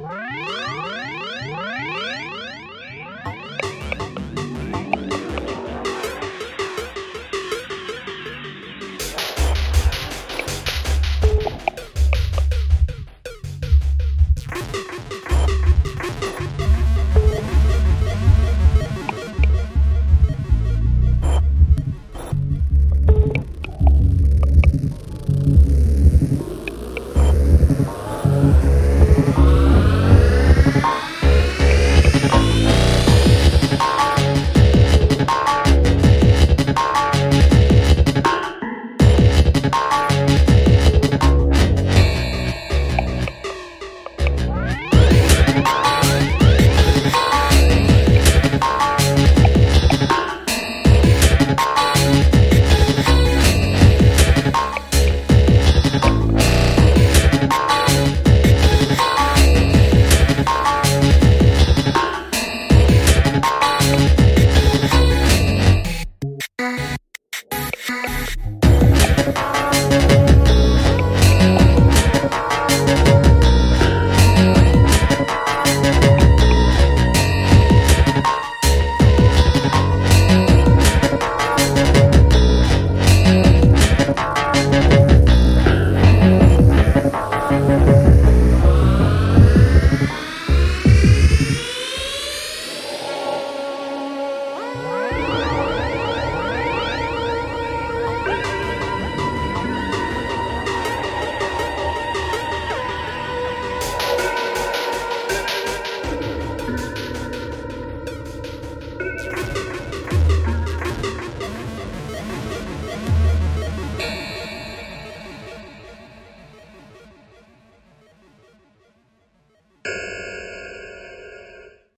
Música